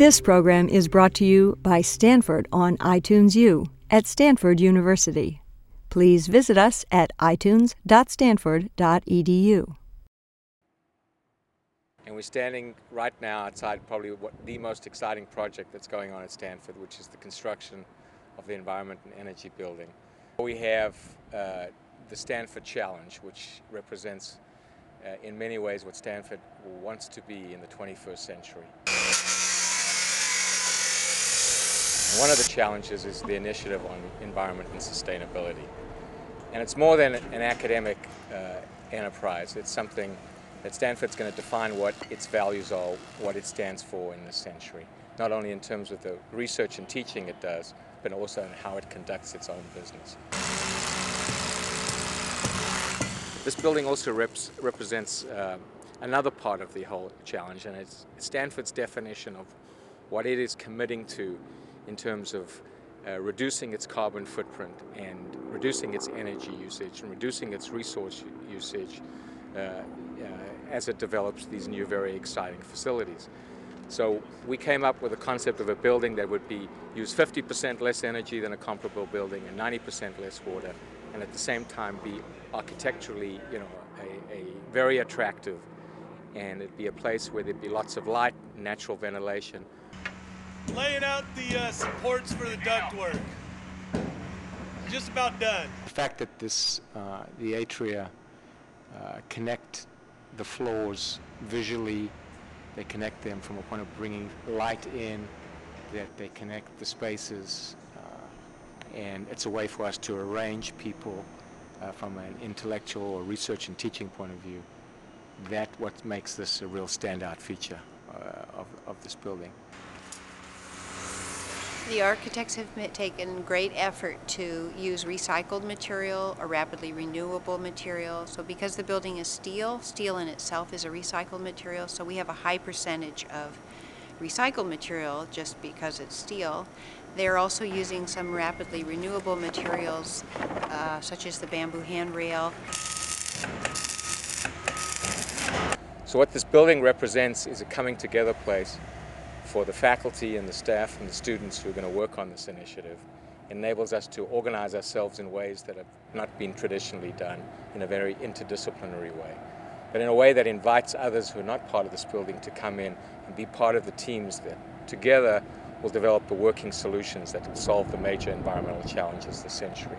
This program is brought to you by Stanford on iTunes U at Stanford University. Please visit us at itunes.stanford.edu. And we're standing right now outside probably what the most exciting project that's going on at Stanford, which is the construction of the Environment and Energy Building. We have uh, the Stanford Challenge, which represents uh, in many ways what Stanford wants to be in the 21st century. One of the challenges is the initiative on environment and sustainability. And it's more than an academic uh, enterprise. It's something that Stanford's going to define what its values are, what it stands for in this century, not only in terms of the research and teaching it does, but also in how it conducts its own business. This building also reps, represents uh, another part of the whole challenge, and it's Stanford's definition of what it is committing to in terms of uh, reducing its carbon footprint and reducing its energy usage and reducing its resource usage uh, uh, as it develops these new very exciting facilities. So we came up with a concept of a building that would be use 50% less energy than a comparable building and 90% less water, and at the same time be architecturally, you know, a, a very attractive, and it'd be a place where there'd be lots of light, natural ventilation, laying out the uh, supports for the ductwork. Just about done. The fact that this, uh, the atria uh, connect the floors visually, they connect them from a point of bringing light in, that they connect the spaces, uh, and it's a way for us to arrange people uh, from an intellectual or research and teaching point of view. That what makes this a real standout feature uh, of, of this building. The architects have taken great effort to use recycled material, a rapidly renewable material. So because the building is steel, steel in itself is a recycled material, so we have a high percentage of recycled material just because it's steel. They're also using some rapidly renewable materials uh, such as the bamboo handrail. So what this building represents is a coming together place for the faculty and the staff and the students who are going to work on this initiative enables us to organize ourselves in ways that have not been traditionally done in a very interdisciplinary way, but in a way that invites others who are not part of this building to come in and be part of the teams that together will develop the working solutions that will solve the major environmental challenges of the century.